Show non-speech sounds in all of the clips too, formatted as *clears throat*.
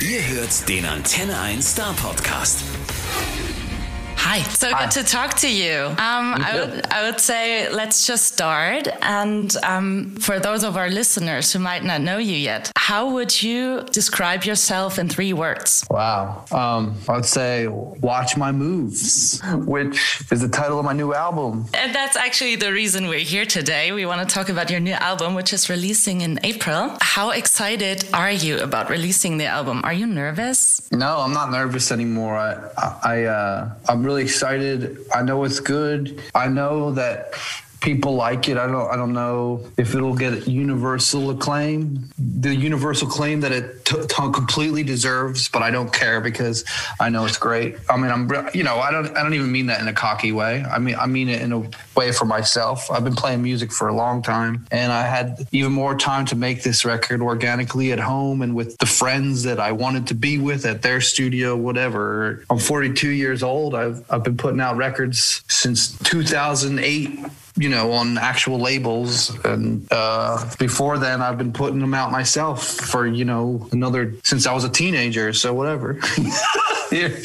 Ihr hört den Antenne 1 Star Podcast. Hi, so Hi. good to talk to you. Um, I, would, I would say let's just start. And um, for those of our listeners who might not know you yet, how would you describe yourself in three words? Wow. Um, I would say Watch My Moves, which is the title of my new album. And that's actually the reason we're here today. We want to talk about your new album, which is releasing in April. How excited are you about releasing the album? Are you nervous? No, I'm not nervous anymore. I, I, I uh, I'm really excited. I know it's good. I know that people like it. I don't, I don't know if it'll get universal acclaim, the universal acclaim that it t- t- completely deserves. But I don't care because I know it's great. I mean, I'm, you know, I don't, I don't even mean that in a cocky way. I mean, I mean it in a way for myself. I've been playing music for a long time, and I had even more time to make this record organically at home and with the friends that I wanted to be with at their studio, whatever. I'm 42 years old. I've, I've been putting out records since 2008 you know, on actual labels. And uh, before then, I've been putting them out myself for, you know, another, since I was a teenager. So whatever. Yeah. *laughs*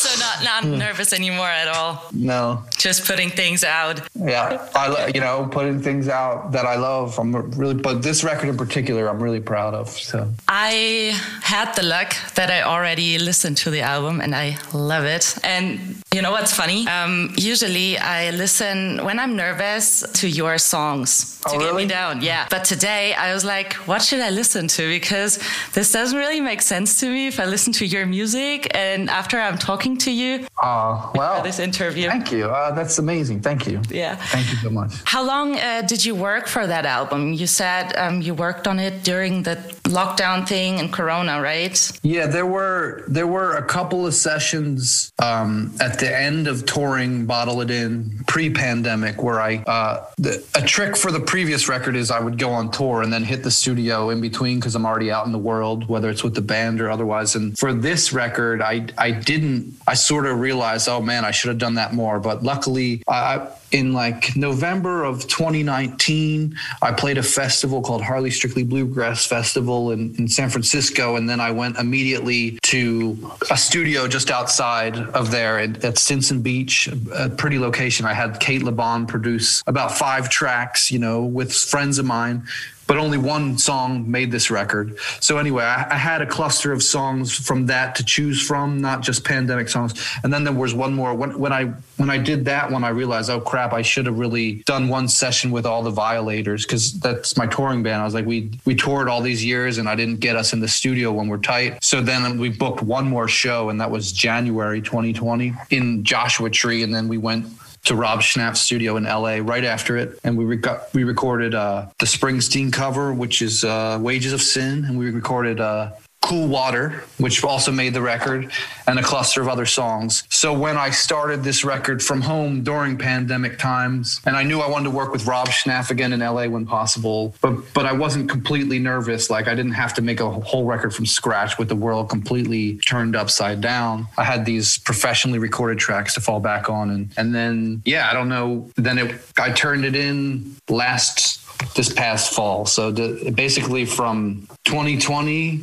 So not not nervous anymore at all. No. Just putting things out. Yeah. I, you know, putting things out that I love. I'm really, but this record in particular, I'm really proud of. So. I had the luck that I already listened to the album and I love it. And you know what's funny? Um, usually I listen when I'm nervous to your songs to Oh, get really? me down. Yeah. But today I was like, what should I listen to? Because this doesn't really make sense to me if I listen to your music and after I'm talking to you. Uh, *laughs* well, For this interview. Thank you. Uh, that's amazing. Thank you. Yeah. Thank you so much. How long uh, did you work for that album? You said um, you worked on it during the lockdown thing and Corona, right? Yeah, there were there were a couple of sessions um, at the end of touring Bottle It In pre-pandemic where I uh, the, a trick for the previous record is I would go on tour and then hit the studio in between because I'm already out in the world, whether it's with the band or otherwise. And for this record, I I didn't. I sort of realized, oh man, I should have done that more. But luckily, I. In like November of 2019, I played a festival called Hardly Strictly Bluegrass Festival in, in San Francisco. And then I went immediately to a studio just outside of there at, at Stinson Beach, a pretty location. I had Cate Le Bon produce about five tracks, you know, with friends of mine but only one song made this record. So anyway, I, I had a cluster of songs from that to choose from, not just pandemic songs. And then there was one more. When, when I when I did that one, I realized, oh crap, I should have really done one session with all the Violators because that's my touring band. I was like, we we toured all these years, and I didn't get us in the studio when we're tight. So then we booked one more show, and that was January 2020 in Joshua Tree, and then we went to Rob Schnapf's studio in LA right after it, and we rec- we recorded uh, the Springsteen cover, which is uh, "Wages of Sin," and we recorded uh, "Cool Water," which also made the record, and a cluster of other songs. So when I started this record from home during pandemic times, and I knew I wanted to work with Rob Schnapf again in LA when possible, but but I wasn't completely nervous. Like I didn't have to make a whole record from scratch with the world completely turned upside down. I had these professionally recorded tracks to fall back on, and and then yeah, I don't know. Then it I turned it in last this past fall. So the, basically from 2020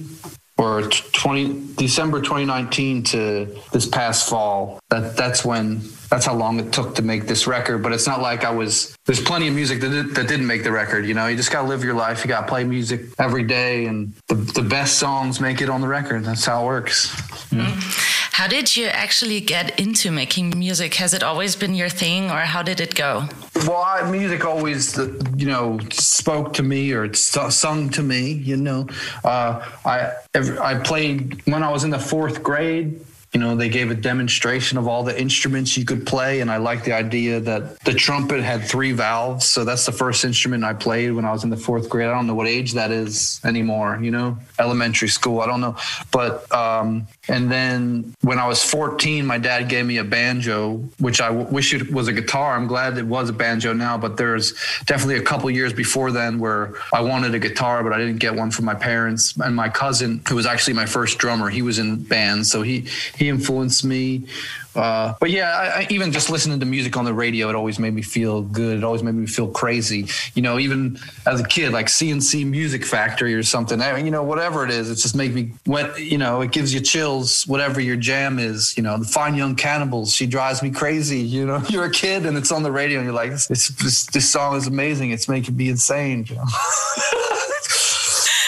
or 20 December 2019 to this past fall. That that's when that's how long it took to make this record. But it's not like I was. There's plenty of music that did, that didn't make the record. You know, you just gotta live your life. You gotta play music every day, and the the best songs make it on the record. That's how it works. How did you actually get into making music? Has it always been your thing, or how did it go? Well, I, music always, you know, spoke to me or sung to me. You know, uh, I I played when I was in the fourth grade. You know, they gave a demonstration of all the instruments you could play, and I liked the idea that the trumpet had three valves. So that's the first instrument I played when I was in the fourth grade. I don't know what age that is anymore. You know, elementary school. I don't know, but um, and then when I was 14, my dad gave me a banjo, which I w- wish it was a guitar. I'm glad it was a banjo now, but there's definitely a couple years before then where I wanted a guitar, but I didn't get one from my parents. And my cousin, who was actually my first drummer, he was in bands, so he he influenced me Uh, but yeah, I, I, even just listening to music on the radio, it always made me feel good. It always made me feel crazy. You know, even as a kid, like C+C Music Factory or something. I you know, whatever it is, it just makes me. What you know, it gives you chills. Whatever your jam is, you know, the Fine Young Cannibals. She drives me crazy. You know, *laughs* you're a kid and it's on the radio, and you're like, this, this, this song is amazing. It's making me insane. You know? *laughs*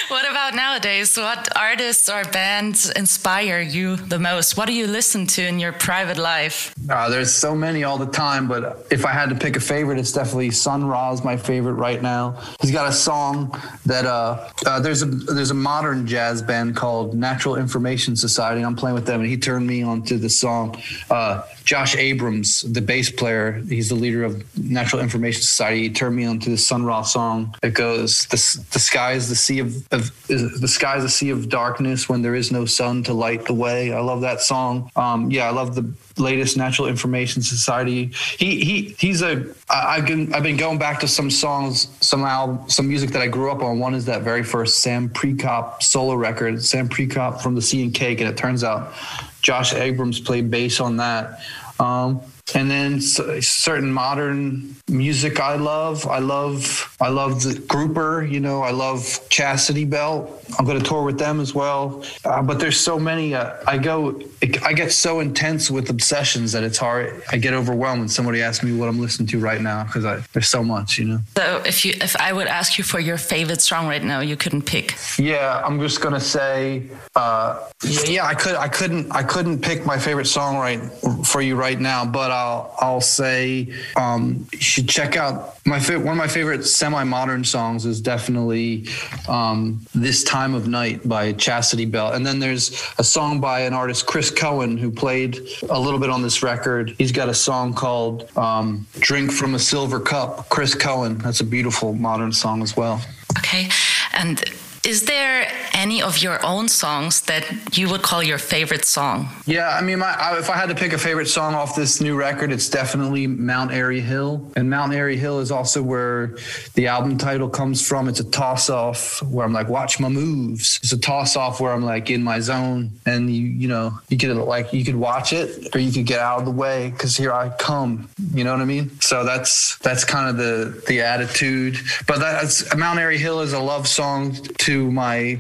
What about nowadays? What artists or bands inspire you the most? What do you listen to in your private life? Uh, there's so many all the time, but if I had to pick a favorite, it's definitely Sun Ra's my favorite right now. He's got a song that uh, uh, there's a there's a modern jazz band called Natural Information Society. I'm playing with them, and he turned me onto the song. Uh, Josh Abrams, the bass player, he's the leader of Natural Information Society. He turned me on to the Sun Ra song. It goes, "The, the sky is the sea of the sky's a sea of darkness when there is no sun to light the way." I love that song. Um, yeah, I love the latest Natural Information Society. He he he's a I've been I've been going back to some songs, some album, some music that I grew up on. One is that very first Sam Prekop solo record, Sam Prekop from the Sea and Cake, and it turns out Josh Abrams played bass on that. Um, and then certain modern music I love. I love I love the grouper. You know, I love Chastity Belt. I'm going to tour with them as well. Uh, but there's so many. Uh, I go. I get so intense with obsessions that it's hard. I get overwhelmed when somebody asks me what I'm listening to right now because there's so much. You know. So if you if I would ask you for your favorite song right now, you couldn't pick. Yeah, I'm just going to say. Uh, yeah, yeah, I could. I couldn't. I couldn't pick my favorite song right for you right now, but. I'll I'll say um, you should check out my fa- one of my favorite semi-modern songs is definitely um, "This Time of Night" by Chastity Belt, and then there's a song by an artist Chris Cohen who played a little bit on this record. He's got a song called um, "Drink from a Silver Cup." Chris Cohen, that's a beautiful modern song as well. Okay, and is there any of your own songs that you would call your favorite song? Yeah, I mean, my, I, if I had to pick a favorite song off this new record, it's definitely Mount Airy Hill. And Mount Airy Hill is also where the album title comes from. It's a toss off where I'm like, watch my moves. It's a toss off where I'm like in my zone. And you, you know, you could like, you could watch it or you could get out of the way because here I come. You know what I mean? So that's, that's kind of the, the attitude. But that's Mount Airy Hill is a love song to to my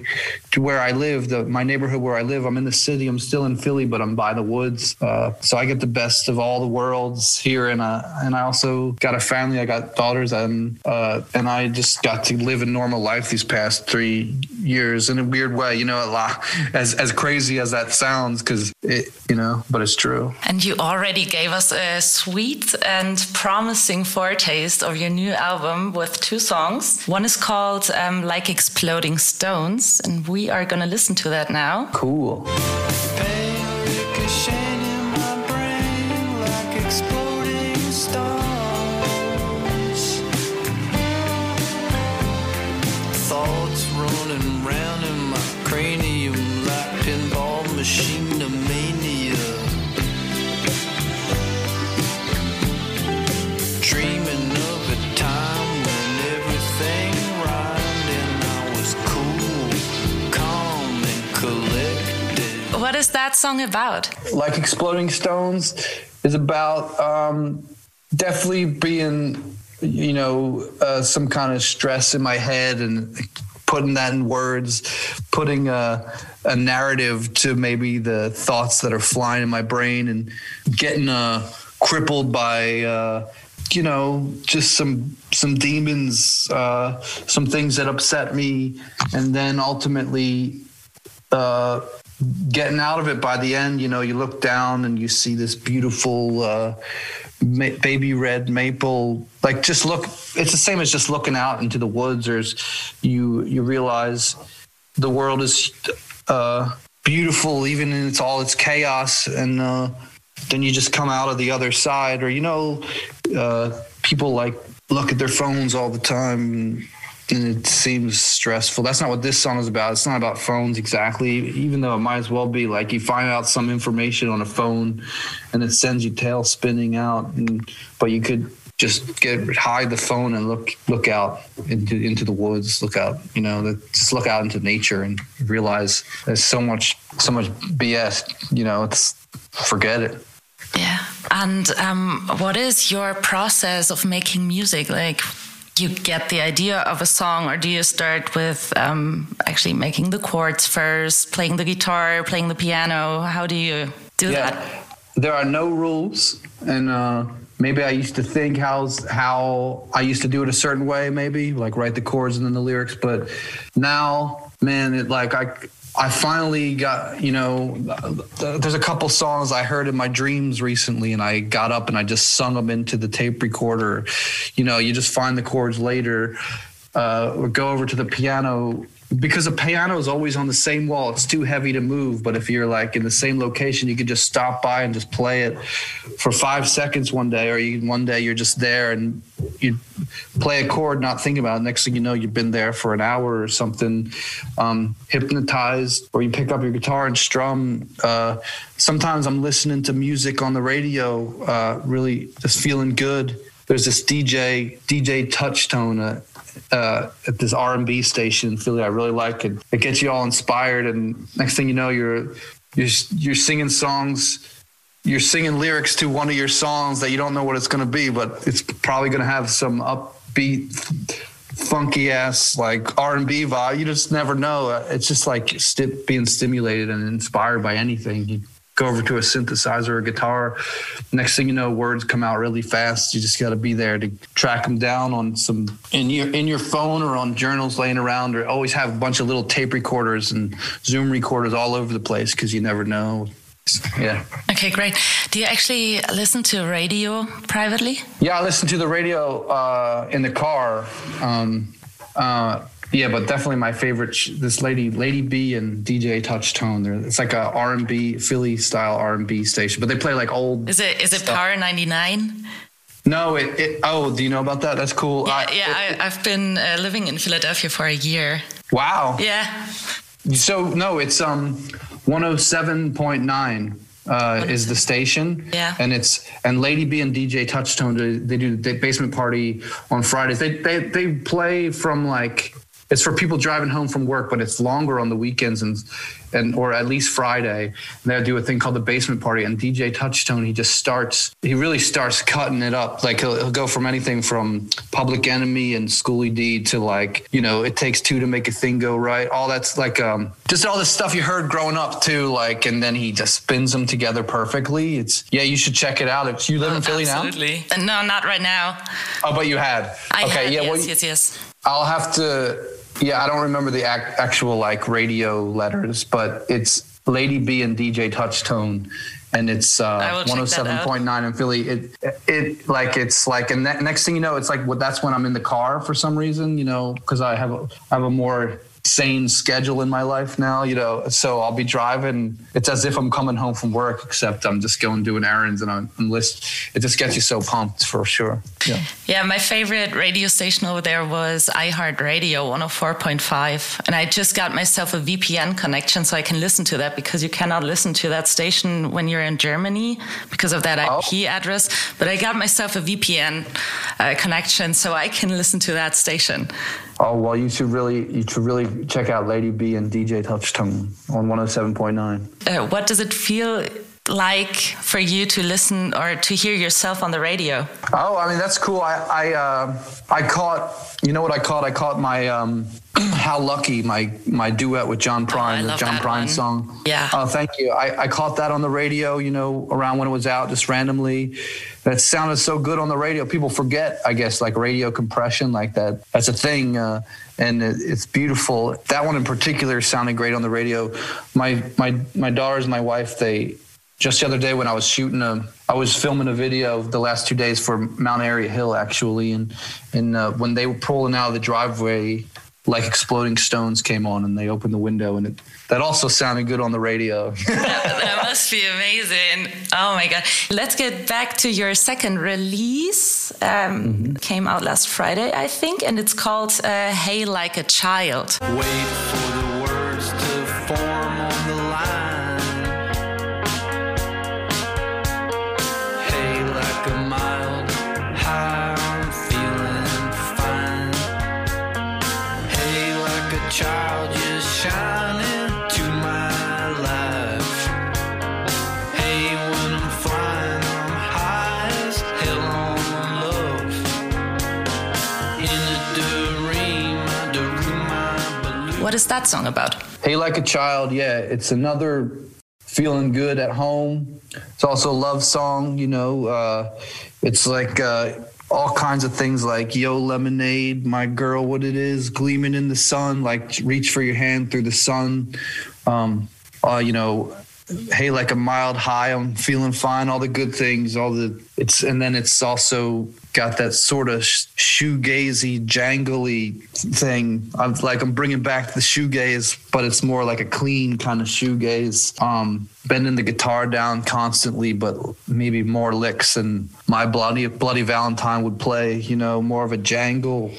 to where I live, the my neighborhood where I live. I'm in the city. I'm still in Philly, but I'm by the woods. Uh, so I get the best of all the worlds here, and uh, and I also got a family. I got daughters, and uh, and I just got to live a normal life these past three years in a weird way. You know, a lot as as crazy as that sounds, because it you know, but it's true. And you already gave us a sweet and promising foretaste of your new album with two songs. One is called um, "Like Exploding Stones," and we are going to listen to that now. Cool. That song about? Like Exploding Stones is about um, definitely being, you know, uh, some kind of stress in my head and putting that in words, putting a, a, narrative to maybe the thoughts that are flying in my brain and getting uh, crippled by. Uh, you know, just some some demons, uh, some things that upset me, and then ultimately uh, getting out of it by the end, you know, you look down and you see this beautiful uh, ma- baby red maple. Like, just look. It's the same as just looking out into the woods. Or you you realize the world is uh, beautiful, even in its all its chaos, and uh, then you just come out of the other side. Or you know, uh, people like look at their phones all the time and it seems stressful. That's not what this song is about. It's not about phones exactly, even though it might as well be. Like you find out some information on a phone, and it sends you tail spinning out. And, but you could just get hide the phone and look look out into into the woods. Look out, you know, just look out into nature and realize there's so much so much BS. You know, it's forget it. Yeah, And um, what is your process of making music? Like, you get the idea of a song, or do you start with um, actually making the chords first, playing the guitar, playing the piano? How do you do yeah, that? There are no rules, and uh, maybe I used to think how's how I used to do it a certain way, maybe like write the chords and then the lyrics, but now, man, it like I I finally got, you know, there's a couple songs I heard in my dreams recently, and I got up and I just sung them into the tape recorder. You know, you just find the chords later, uh, or go over to the piano because a piano is always on the same wall. It's too heavy to move. But if you're like in the same location, you could just stop by and just play it for five seconds one day, or you, one day you're just there and you play a chord, not thinking about it. Next thing you know, you've been there for an hour or something, um, hypnotized, or you pick up your guitar and strum. Uh, sometimes I'm listening to music on the radio, uh, really just feeling good. There's this DJ, DJ Touchtone, uh, uh, at this R&B station in Philly. I really like it. It gets you all inspired, and next thing you know, you're you're you're singing songs. You're singing lyrics to one of your songs that you don't know what it's going to be, but it's probably going to have some upbeat, funky ass like R&B vibe. You just never know. It's just like st- being stimulated and inspired by anything. Go over to a synthesizer or guitar. Next thing you know, words come out really fast. You just got to be there to track them down on some in your in your phone or on journals laying around, or always have a bunch of little tape recorders and Zoom recorders all over the place because you never know. Yeah. Okay, great. Do you actually listen to radio privately? Yeah, I listen to the radio uh, in the car. Um, uh, yeah, but definitely my favorite. This lady, Lady B, and DJ Touchtone. There, it's like a R and B Philly style R and B station, but they play like old. Is it is it Power ninety nine? No, it, it, Oh, do you know about that? That's cool. Yeah, I, yeah. It, I, have been uh, living in Philadelphia for a year. Wow. Yeah. So no, it's um, one hundred oh seven point nine. Uh, is the station. Yeah. And it's and Lady B and DJ Touchtone they, they do the basement party on Fridays. They they they play from like it's for people driving home from work, but it's longer on the weekends and and or at least Friday. And they'll do a thing called the basement party. And DJ Touchtone, he just starts, he really starts cutting it up. Like he'll, he'll go from anything from Public Enemy and Schooly D to like, you know, it takes two to make a thing go right. All that's like um just all the stuff you heard growing up too. Like, and then he just spins them together perfectly. It's yeah, you should check it out. If you live in Philly Absolutely. now? No, not right now. Oh, but you had. I okay, had, yeah, yes, well, yes, yes. I'll have to yeah, I don't remember the ac- actual like radio letters, but it's Lady B and DJ Touchtone, and it's uh, 107.9 in Philly. It, it like it's like, and ne- next thing you know, it's like well, that's when I'm in the car for some reason, you know, because I have a, I have a more sane schedule in my life now, you know. So I'll be driving. It's as if I'm coming home from work, except I'm just going doing errands and I'm, I'm list. It just gets you so pumped for sure. Yeah. Yeah. My favorite radio station over there was iHeartRadio 104.5. And I just got myself a VPN connection so I can listen to that because you cannot listen to that station when you're in Germany because of that oh. IP address. But I got myself a VPN uh, connection so I can listen to that station. Oh well, you should really you should really check out Lady B and DJ Touchtone on 107.9. Uh, what does it feel like for you to listen or to hear yourself on the radio? Oh, I mean that's cool. I I uh, I caught you know what I caught? I caught my um, *clears throat* how lucky my my duet with John oh, Prine, oh, the John Prine one. song. Yeah. Oh, thank you. I, I caught that on the radio. You know, around when it was out, just randomly. That sounded so good on the radio. People forget, I guess, like radio compression, like that. That's a thing. Uh, and it's beautiful. That one in particular sounded great on the radio. My my my daughters, my wife, they just the other day when I was shooting a, I was filming a video the last two days for Mount Airy Hill actually, and and uh, when they were pulling out of the driveway, like exploding stones came on, and they opened the window, and it, that also sounded good on the radio. that, *laughs* *laughs* that must be amazing! Oh my god! Let's get back to your second release. Um, mm-hmm. Came out last Friday, I think, and it's called uh, "Hey Like a Child." That song about? Hey Like a Child, yeah. It's another feeling good at home. It's also a love song, you know. Uh, it's like uh, all kinds of things like Yo Lemonade, My Girl, What It Is, Gleaming in the Sun, like Reach for Your Hand Through the Sun. Um, uh, you know, hey like a mild high i'm feeling fine all the good things all the it's and then it's also got that sort of shoegazy jangly thing. I'm like i'm bringing back the shoegaze but it's more like a clean kind of shoegaze. Um bending the guitar down constantly but maybe more licks and my bloody bloody valentine would play you know more of a jangle.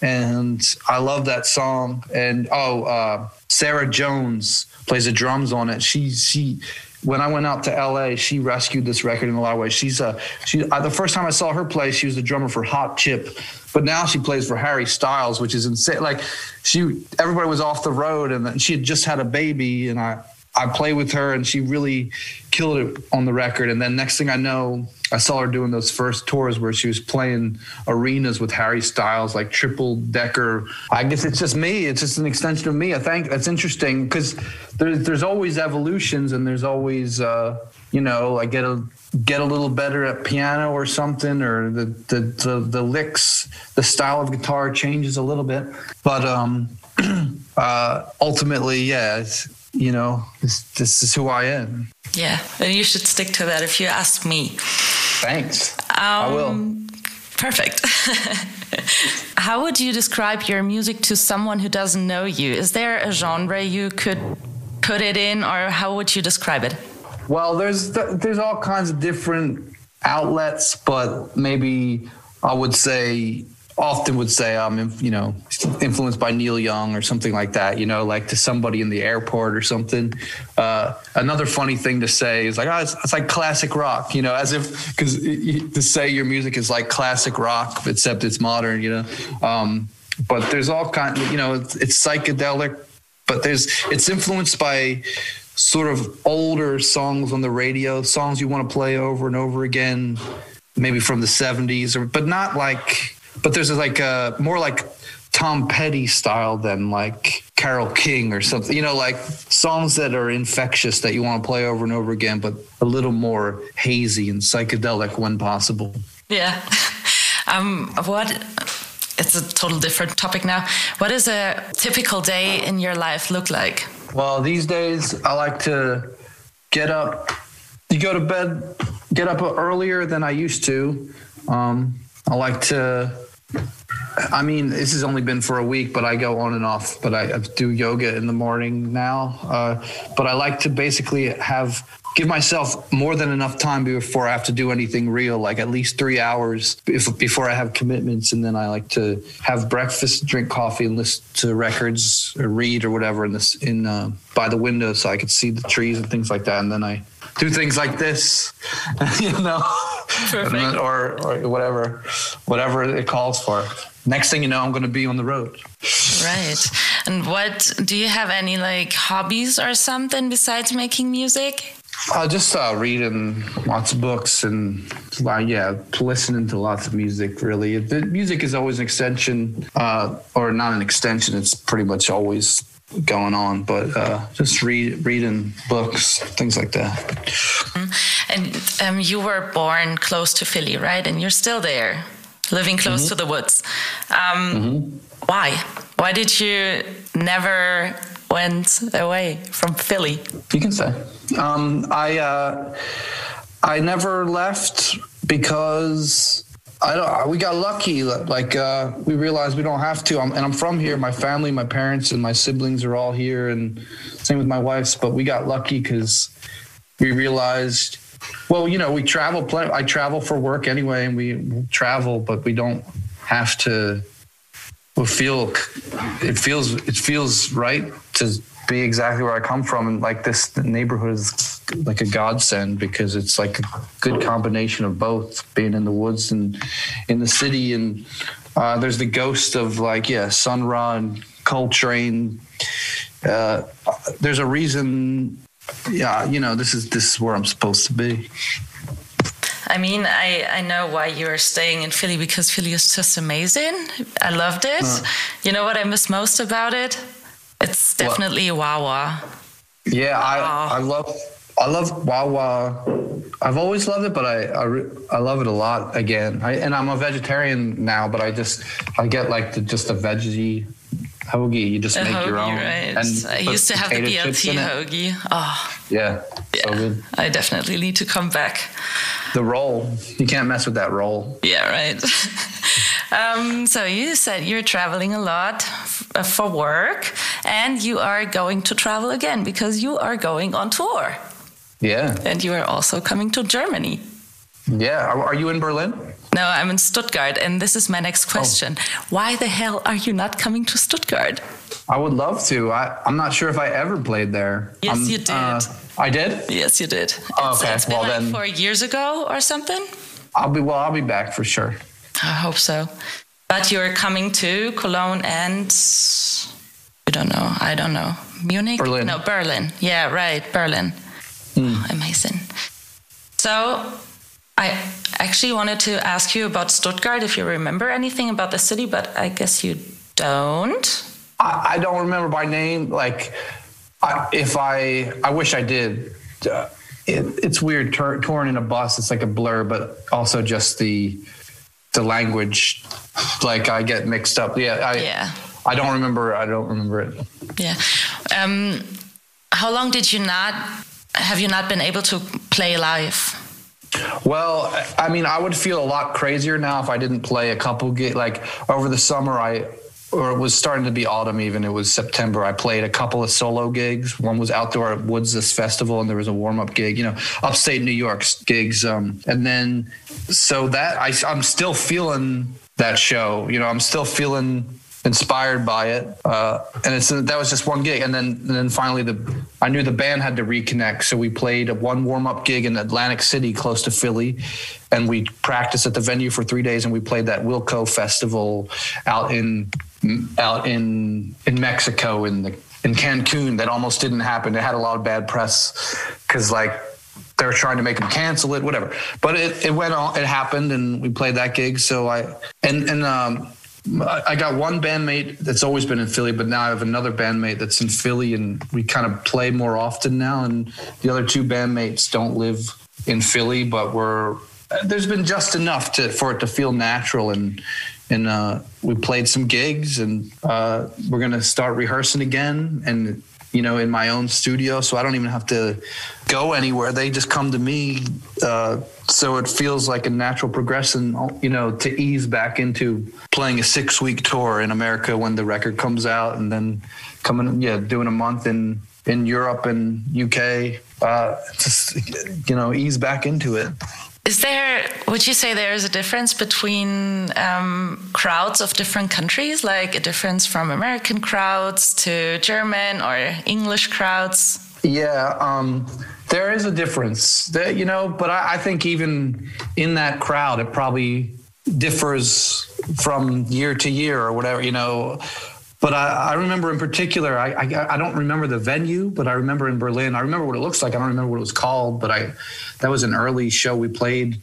And i love that song. And oh uh sarah jones plays the drums on it. She she when I went out to LA, she rescued this record in a lot of ways. She's a she uh, the first time I saw her play, she was the drummer for Hot Chip, but now she plays for Harry Styles, which is insane. Like she everybody was off the road and she had just had a baby and I I play with her and she really killed it on the record. And then next thing I know, I saw her doing those first tours where she was playing arenas with Harry Styles, like triple decker. I guess it's just me. It's just an extension of me. I think that's interesting because there's there's always evolutions and there's always uh, you know I get a get a little better at piano or something or the the the, the licks the style of guitar changes a little bit but um *clears throat* uh ultimately yeah you know this, this is who i am. Yeah and you should stick to that if you ask me. Thanks. Um, i will. perfect. *laughs* How would you describe your music to someone who doesn't know you? Is there a genre you could put it in, or how would you describe it? Well, there's there's all kinds of different outlets, but maybe I would say often would say I'm you know influenced by Neil Young or something like that. You know, like to somebody in the airport or something. Uh, another funny thing to say is like, oh, it's, it's like classic rock. You know, as if because to say your music is like classic rock except it's modern. You know. Um, but there's all kind, you know, it's, it's psychedelic but there's it's influenced by sort of older songs on the radio, songs you want to play over and over again, maybe from the 70s, or but not like. But there's like a more like Tom Petty style than like Carole King or something. You know, like songs that are infectious that you want to play over and over again, but a little more hazy and psychedelic when possible. Yeah. *laughs* Um, what it's a total different topic now. What does a typical day in your life look like? Well, these days I like to get up. You go to bed, get up earlier than I used to. Um, I like to. I mean, this has only been for a week, but I go on and off. But I, I do yoga in the morning now. Uh, but I like to basically have give myself more than enough time before I have to do anything real, like at least three hours if, before I have commitments. And then I like to have breakfast, drink coffee, and listen to records or read or whatever in this in uh, by the window so I could see the trees and things like that. And then I do things like this, *laughs* you know, then, or, or whatever, whatever it calls for. Next thing you know, I'm going to be on the road. Right. And what do you have any like hobbies or something besides making music? Uh, just uh, reading lots of books and uh, yeah, listening to lots of music. Really, the music is always an extension, uh, or not an extension. It's pretty much always going on. But uh, just read, reading books, things like that. Mm-hmm. And um, you were born close to Philly, right? And you're still there, living close mm-hmm. to the woods. Um, mm-hmm. Why? Why did you never went away from Philly? You can say. Um, I uh, I never left because I don't, we got lucky. Like uh, we realized we don't have to. I'm, and I'm from here. My family, my parents, and my siblings are all here, and same with my wife's. But we got lucky because we realized. Well, you know, we travel. Plenty, I travel for work anyway, and we travel, but we don't have to. We feel it feels it feels right to be exactly where I come from. And like this neighborhood is like a godsend because it's like a good combination of both being in the woods and in the city. And uh, there's the ghost of like, yeah, Sun Ra and Coltrane. Uh, there's a reason. Yeah, you know, this is this is where I'm supposed to be. I mean, I, I know why you're staying in Philly because Philly is just amazing. I loved it. Uh. You know what I miss most about it? It's definitely Wawa. Yeah, I Wow. I love I love Wah. I've always loved it, but I I, re- I love it a lot again. I, and I'm a vegetarian now, but I just I get like the just a veggie hoagie. You just A make hoagie, your own. right? I used to have the BLT hoagie. Oh, Yeah, so yeah. good. I definitely need to come back. The roll, you can't mess with that roll. Yeah, right. *laughs* um, so you said you're traveling a lot for work, and you are going to travel again because you are going on tour, Yeah, and you are also coming to Germany. yeah. Are, you in Berlin? No, I'm in Stuttgart, and this is my next question. Why the hell are you not coming to Stuttgart? I would love to. I, I'm not sure if I ever played there. Yes, I'm, you did. uh, I did. Yes, you did. Oh, okay. it's Well, like then- four years ago or something. I'll be well. I'll be back for sure. I hope so. But you're coming to Cologne and I don't know. I don't know. Munich? Berlin. No, Berlin. Yeah, right. Berlin. Amazing. So I actually wanted to ask you about Stuttgart if you remember anything about the city, but I guess you don't. I, I don't remember by name. Like, I, if I, I wish I did. Uh, it, it's weird tur- touring in a bus. It's like a blur, but also just the the language. Like I get mixed up. Yeah, I, Yeah. I don't remember. I don't remember it. Yeah. Um, how long did you not have you not been able to play live? Well, I mean, I would feel a lot crazier now if I didn't play a couple. Like over the summer, I or it was starting to be autumn. Even it was September. I played a couple of solo gigs. One was outdoor at Woodsist festival, and there was a warm up gig. You know, upstate New York's gigs. Um, and then so that I, I'm still feeling that show. You know, I'm still feeling inspired by it. Uh, and it's that was just one gig, and then and then finally the I knew the band had to reconnect, so we played a one warm up gig in Atlantic City, close to Philly, and we practiced at the venue for three days, and we played that Wilco Festival out in out in in Mexico in the in Cancun that almost didn't happen. It had a lot of bad press because like they were trying to make them cancel it, whatever. But it, it went on, it happened, and we played that gig. So I and and um, I got one bandmate that's always been in Philly, but now I have another bandmate that's in Philly, and we kind of play more often now. And the other two bandmates don't live in Philly, but we're there's been just enough to for it to feel natural and. And uh, we played some gigs, and uh, we're gonna start rehearsing again. And you know, in my own studio, so I don't even have to go anywhere. They just come to me. Uh, so it feels like a natural progression, you know, to ease back into playing a six week tour in America when the record comes out and then coming, yeah, doing a month in, in Europe and UK. Uh, just, you know, ease back into it. Is there, would you say there is a difference between um, crowds of different countries, like a difference from American crowds to German or English crowds? Yeah, um, there is a difference, you know, but I, I think even in that crowd, it probably differs from year to year or whatever, you know. But I, I remember in particular, I, I I don't remember the venue, but I remember in Berlin. I remember what it looks like. I don't remember what it was called, but I that was an early show we played.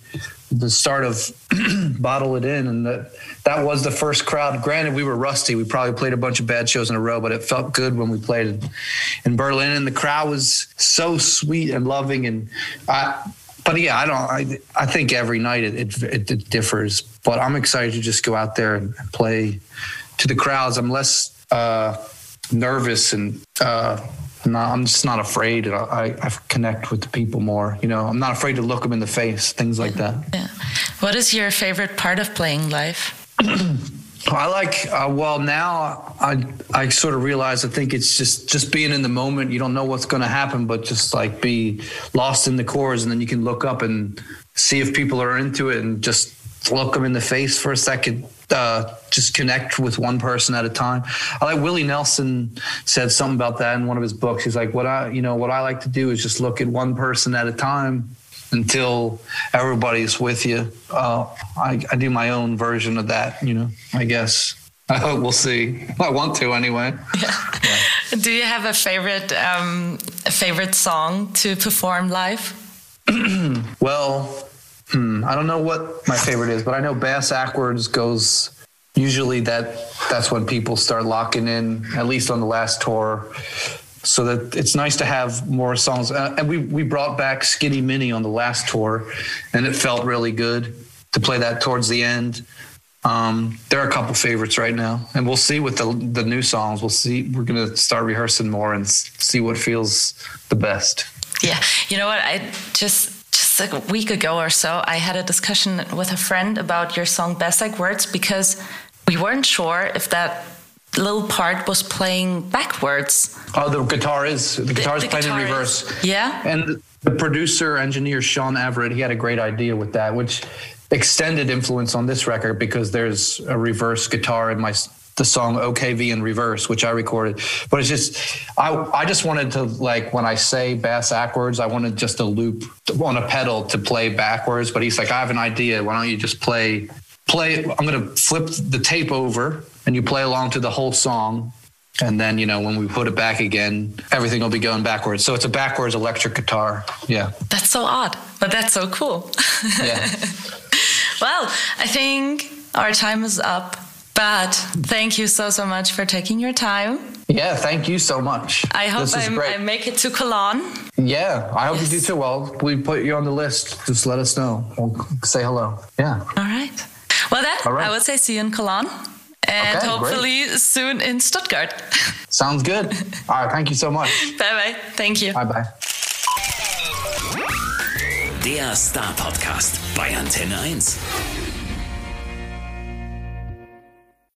The start of *clears throat* Bottle It In, and that that was the first crowd. Granted, we were rusty. We probably played a bunch of bad shows in a row, but it felt good when we played in Berlin, and the crowd was so sweet and loving. And I, but yeah, I don't. I I think every night it it, it, it differs, but I'm excited to just go out there and play to the crowds. I'm less uh, nervous and uh, not, I'm just not afraid. I, I, connect with the people more. You know, I'm not afraid to look them in the face. Things like that. Yeah. What is your favorite part of playing live? *clears throat* I like. Uh, well, now I I sort of realize. I think it's just just being in the moment. You don't know what's going to happen, but just like be lost in the chorus, and then you can look up and see if people are into it, and just look them in the face for a second. Uh, just connect with one person at a time. I like Willie Nelson said something about that in one of his books. He's like, what I you know what I like to do is just look at one person at a time until everybody's with you. Uh, I, I do my own version of that, you know, I guess. I hope we'll see. I want to anyway. yeah *laughs* Do you have a favorite um, a favorite song to perform live? *clears throat* Well, hmm, I don't know what my favorite is, but I know Bass Ackwards goes usually that that's when people start locking in, at least on the last tour. So that it's nice to have more songs. Uh, and we we brought back Skinny Minnie on the last tour, and it felt really good to play that towards the end. Um, there are a couple favorites right now, and we'll see with the the new songs. We'll see. We're gonna start rehearsing more and see what feels the best. Yeah, you know what? I just just a week ago or so, I had a discussion with a friend about your song "Bass Ackwards" because we weren't sure if that little part was playing backwards. Oh, the guitar is the guitar is playing in reverse. Is, yeah, and the producer engineer Shawn Everett, he had a great idea with that, which extended influence on this record because there's a reverse guitar in my the song OKV in reverse, which I recorded. But it's just I I just wanted to like when I say bass backwards, I wanted just a loop on a pedal to play backwards. But he's like, I have an idea. Why don't you just play play? I'm gonna flip the tape over and you play along to the whole song. And then, you know, when we put it back again, everything will be going backwards. So it's a backwards electric guitar. Yeah. That's so odd, but that's so cool. Yeah. *laughs* well, I think our time is up. But thank you so so much for taking your time. Yeah, thank you so much. I hope I make it to Cologne. Yeah, I hope yes. you do too. Well, we put you on the list. Just let us know. We'll say hello. Yeah. All right. Well, then right. I would say see you in Cologne. And okay, hopefully great. soon in Stuttgart. *laughs* Sounds good. All right. Thank you so much. bye bye. Thank you. Bye bye. Der Star Podcast bei Antenne 1.